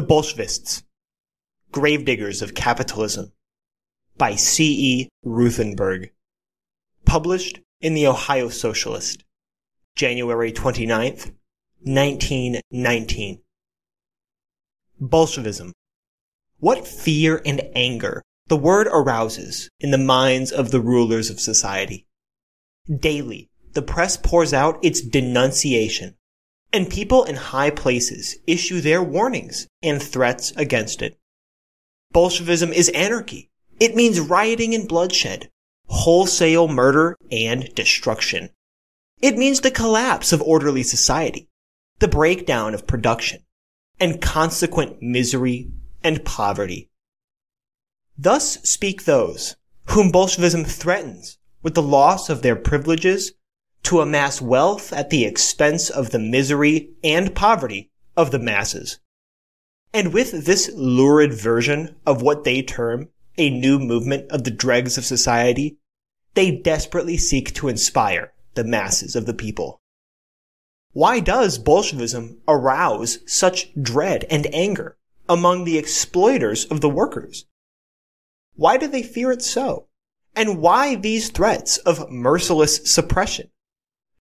The Bolshevists, Gravediggers of Capitalism by C. E. Ruthenberg. Published in the Ohio Socialist, January 29th, 1919. Bolshevism. What fear and anger the word arouses in the minds of the rulers of society. Daily, the press pours out its denunciation, and people in high places issue their warnings and threats against it. Bolshevism is anarchy. It means rioting and bloodshed, wholesale murder and destruction. It means the collapse of orderly society, the breakdown of production, and consequent misery and poverty. Thus speak those whom Bolshevism threatens with the loss of their privileges to amass wealth at the expense of the misery and poverty of the masses. And with this lurid version of what they term a new movement of the dregs of society, they desperately seek to inspire the masses of the people. Why does Bolshevism arouse such dread and anger among the exploiters of the workers? Why do they fear it so? And why these threats of merciless suppression?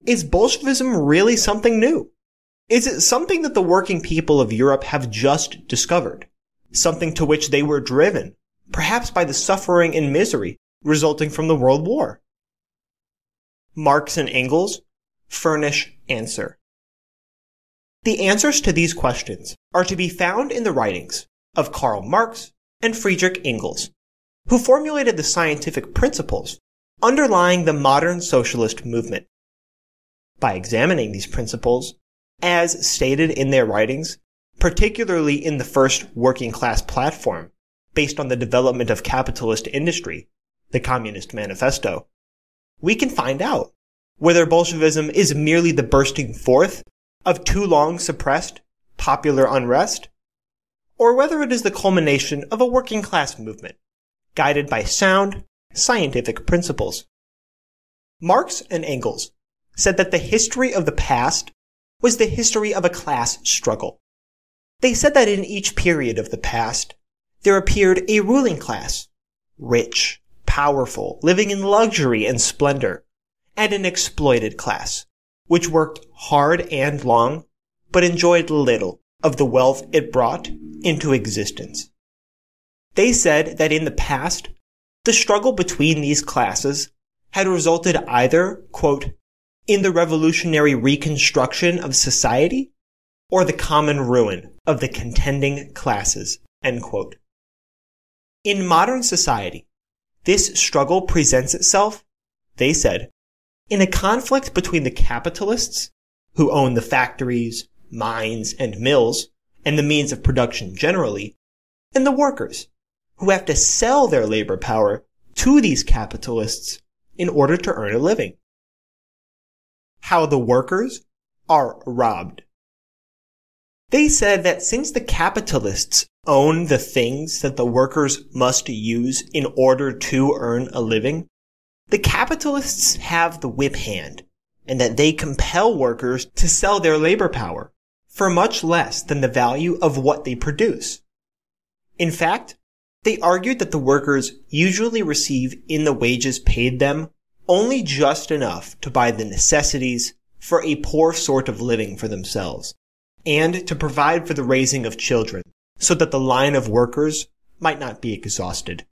Is Bolshevism really something new? Is it something that the working people of Europe have just discovered? Something to which they were driven, perhaps by the suffering and misery resulting from the World War? Marx and Engels furnish answer. The answers to these questions are to be found in the writings of Karl Marx and Friedrich Engels who formulated the scientific principles underlying the modern socialist movement. By examining these principles, as stated in their writings, particularly in the first working class platform, based on the development of capitalist industry, the Communist Manifesto, we can find out whether Bolshevism is merely the bursting forth of too long suppressed popular unrest, or whether it is the culmination of a working class movement guided by sound, scientific principles. Marx and Engels said that the history of the past was the history of a class struggle. They said that in each period of the past, there appeared a ruling class, rich, powerful, living in luxury and splendor, and an exploited class, which worked hard and long, but enjoyed little of the wealth it brought into existence. They said that in the past, the struggle between these classes had resulted either, quote, in the revolutionary reconstruction of society or the common ruin of the contending classes. In modern society, this struggle presents itself, they said, in a conflict between the capitalists, who own the factories, mines, and mills, and the means of production generally, and the workers, who have to sell their labor power to these capitalists in order to earn a living. How the workers are robbed. They said that since the capitalists own the things that the workers must use in order to earn a living, the capitalists have the whip hand and that they compel workers to sell their labor power for much less than the value of what they produce. In fact, they argued that the workers usually receive in the wages paid them only just enough to buy the necessities for a poor sort of living for themselves and to provide for the raising of children so that the line of workers might not be exhausted.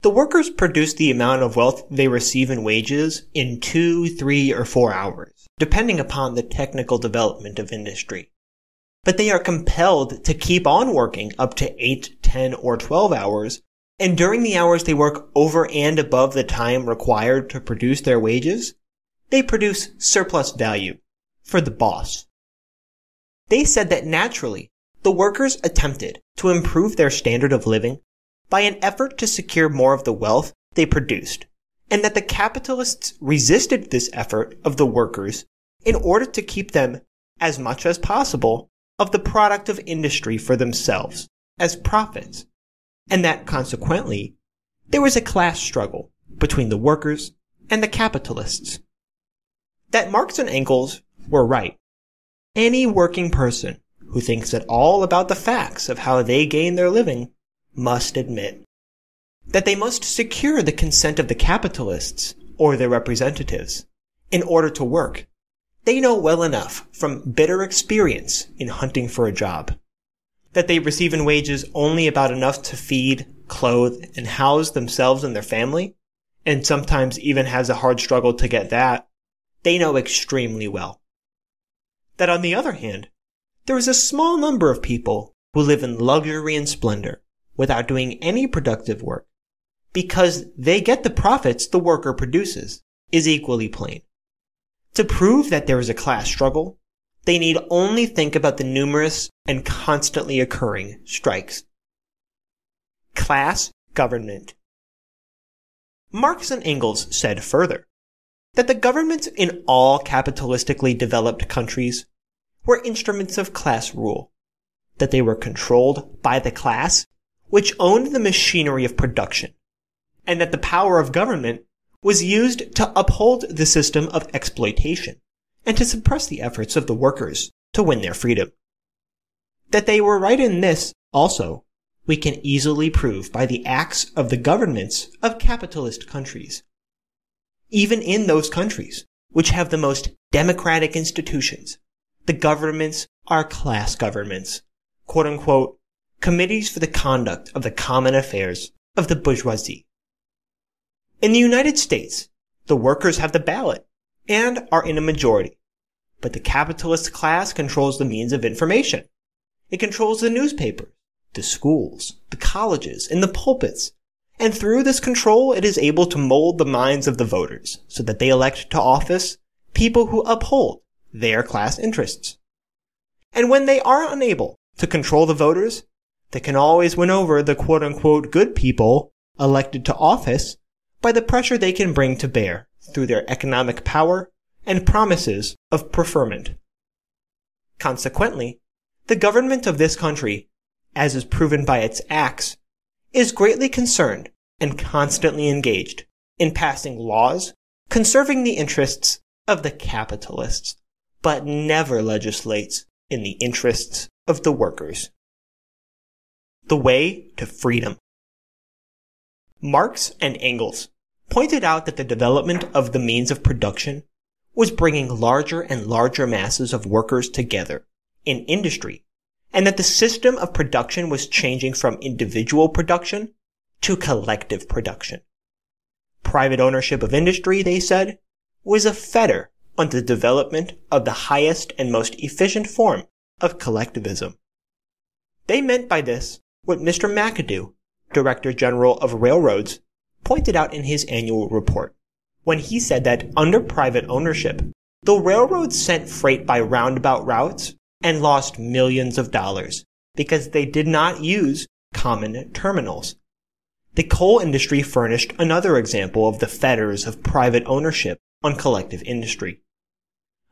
The workers produce the amount of wealth they receive in wages in two, three, or four hours, depending upon the technical development of industry but they are compelled to keep on working up to eight, ten, or 12 hours. And during the hours they work over and above the time required to produce their wages, they produce surplus value for the boss. They said that naturally, the workers attempted to improve their standard of living by an effort to secure more of the wealth they produced, and that the capitalists resisted this effort of the workers in order to keep them as much as possible of the product of industry for themselves as profits, and that consequently there was a class struggle between the workers and the capitalists. That Marx and Engels were right. Any working person who thinks at all about the facts of how they gain their living, must admit that they must secure the consent of the capitalists or their representatives in order to work. They know well enough from bitter experience in hunting for a job that they receive in wages only about enough to feed, clothe, and house themselves and their family, and sometimes even has a hard struggle to get that, they know extremely well. That on the other hand, there is a small number of people who live in luxury and splendor without doing any productive work because they get the profits the worker produces is equally plain. To prove that there is a class struggle, they need only think about the numerous and constantly occurring strikes. Class government. Marx and Engels said further that the governments in all capitalistically developed countries were instruments of class rule, that they were controlled by the class which owned the machinery of production, and that the power of government was used to uphold the system of exploitation and to suppress the efforts of the workers to win their freedom. That they were right in this, also, we can easily prove by the acts of the governments of capitalist countries. Even in those countries, which have the most democratic institutions, the governments are class governments, quote unquote, committees for the conduct of the common affairs of the bourgeoisie. In the United States, the workers have the ballot and are in a majority. But the capitalist class controls the means of information. It controls the newspapers, the schools, the colleges, and the pulpits. And through this control, it is able to mold the minds of the voters so that they elect to office people who uphold their class interests. And when they are unable to control the voters, they can always win over the quote unquote good people elected to office by the pressure they can bring to bear through their economic power and promises of preferment. Consequently, the government of this country, as is proven by its acts, is greatly concerned and constantly engaged in passing laws conserving the interests of the capitalists, but never legislates in the interests of the workers. The way to freedom. Marx and Engels pointed out that the development of the means of production was bringing larger and larger masses of workers together in industry, and that the system of production was changing from individual production to collective production. Private ownership of industry, they said, was a fetter on the development of the highest and most efficient form of collectivism. They meant by this what Mr. McAdoo, Director General of Railroads, pointed out in his annual report when he said that under private ownership, the railroads sent freight by roundabout routes and lost millions of dollars because they did not use common terminals. The coal industry furnished another example of the fetters of private ownership on collective industry.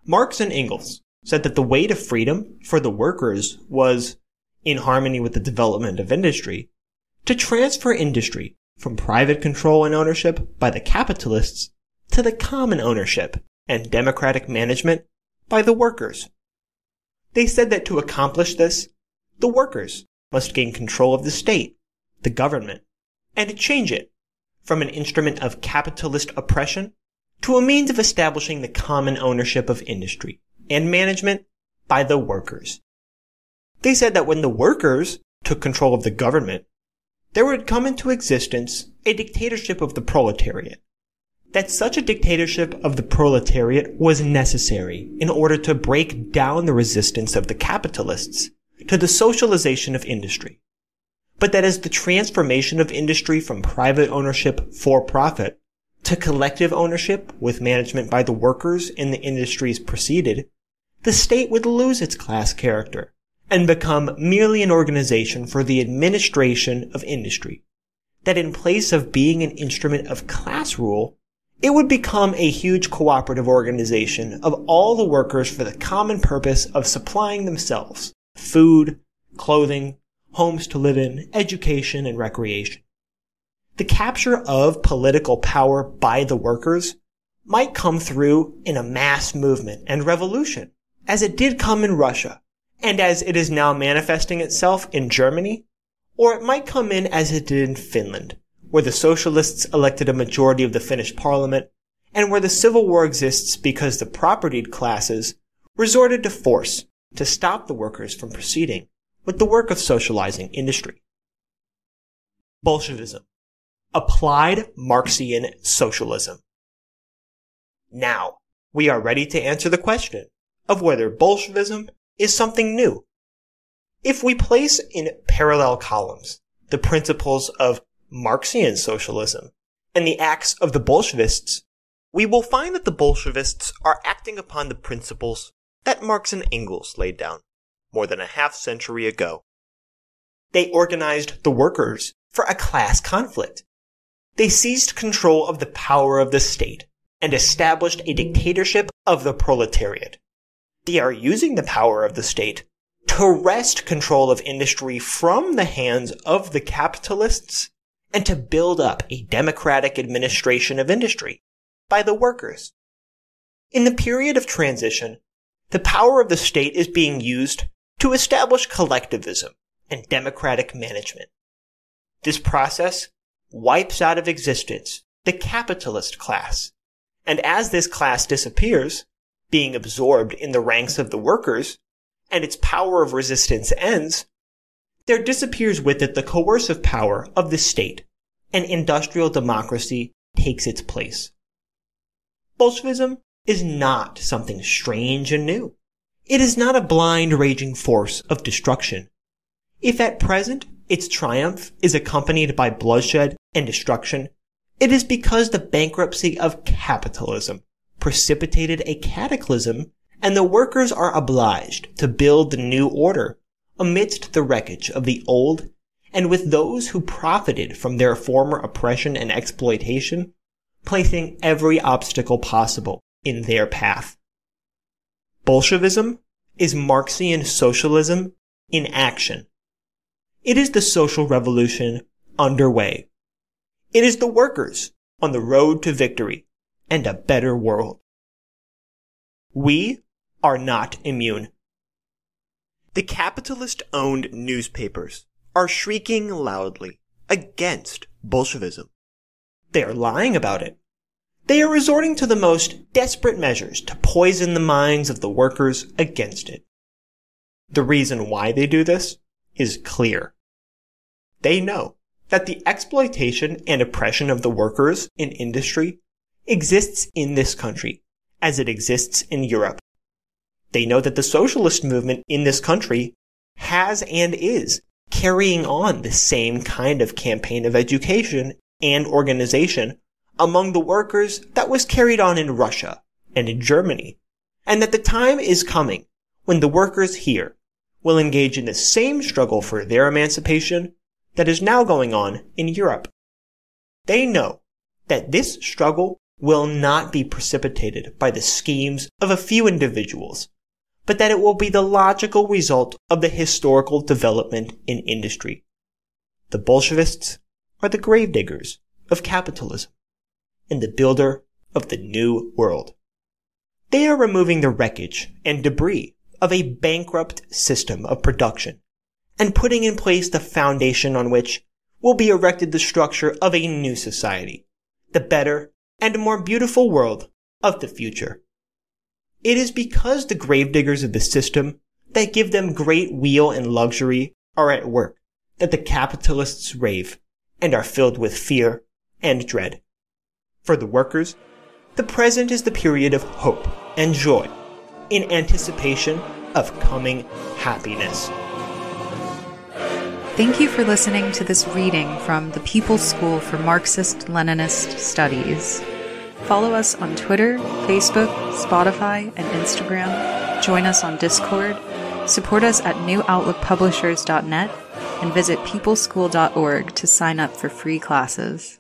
Marx and Engels said that the way to freedom for the workers was, in harmony with the development of industry, to transfer industry from private control and ownership by the capitalists to the common ownership and democratic management by the workers. They said that to accomplish this, the workers must gain control of the state, the government, and change it from an instrument of capitalist oppression to a means of establishing the common ownership of industry and management by the workers. They said that when the workers took control of the government, there would come into existence a dictatorship of the proletariat. That such a dictatorship of the proletariat was necessary in order to break down the resistance of the capitalists to the socialization of industry. But that as the transformation of industry from private ownership for profit to collective ownership with management by the workers in the industries proceeded, the state would lose its class character and become merely an organization for the administration of industry. That in place of being an instrument of class rule, it would become a huge cooperative organization of all the workers for the common purpose of supplying themselves food, clothing, homes to live in, education, and recreation. The capture of political power by the workers might come through in a mass movement and revolution, as it did come in Russia and as it is now manifesting itself in Germany, or it might come in as it did in Finland, where the socialists elected a majority of the Finnish parliament, and where the civil war exists because the propertied classes resorted to force to stop the workers from proceeding with the work of socializing industry. Bolshevism. Applied Marxian socialism. Now, we are ready to answer the question of whether Bolshevism is something new. If we place in parallel columns the principles of Marxian socialism and the acts of the Bolshevists, we will find that the Bolshevists are acting upon the principles that Marx and Engels laid down more than a half century ago. They organized the workers for a class conflict. They seized control of the power of the state and established a dictatorship of the proletariat. They are using the power of the state to wrest control of industry from the hands of the capitalists and to build up a democratic administration of industry by the workers. In the period of transition, the power of the state is being used to establish collectivism and democratic management. This process wipes out of existence the capitalist class and as this class disappears, being absorbed in the ranks of the workers, and its power of resistance ends, there disappears with it the coercive power of the state, and industrial democracy takes its place. Bolshevism is not something strange and new. It is not a blind raging force of destruction. If at present its triumph is accompanied by bloodshed and destruction, it is because the bankruptcy of capitalism precipitated a cataclysm and the workers are obliged to build the new order amidst the wreckage of the old and with those who profited from their former oppression and exploitation, placing every obstacle possible in their path. Bolshevism is Marxian socialism in action. It is the social revolution underway. It is the workers on the road to victory and a better world. We are not immune. The capitalist owned newspapers are shrieking loudly against Bolshevism. They are lying about it. They are resorting to the most desperate measures to poison the minds of the workers against it. The reason why they do this is clear. They know that the exploitation and oppression of the workers in industry exists in this country as it exists in Europe. They know that the socialist movement in this country has and is carrying on the same kind of campaign of education and organization among the workers that was carried on in Russia and in Germany, and that the time is coming when the workers here will engage in the same struggle for their emancipation that is now going on in Europe. They know that this struggle will not be precipitated by the schemes of a few individuals, but that it will be the logical result of the historical development in industry. The Bolshevists are the gravediggers of capitalism and the builder of the new world. They are removing the wreckage and debris of a bankrupt system of production and putting in place the foundation on which will be erected the structure of a new society, the better and a more beautiful world of the future. It is because the gravediggers of the system that give them great weal and luxury are at work that the capitalists rave and are filled with fear and dread. For the workers, the present is the period of hope and joy in anticipation of coming happiness. Thank you for listening to this reading from the People's School for Marxist Leninist Studies. Follow us on Twitter, Facebook, Spotify, and Instagram. Join us on Discord. Support us at newoutlookpublishers.net and visit peopleschool.org to sign up for free classes.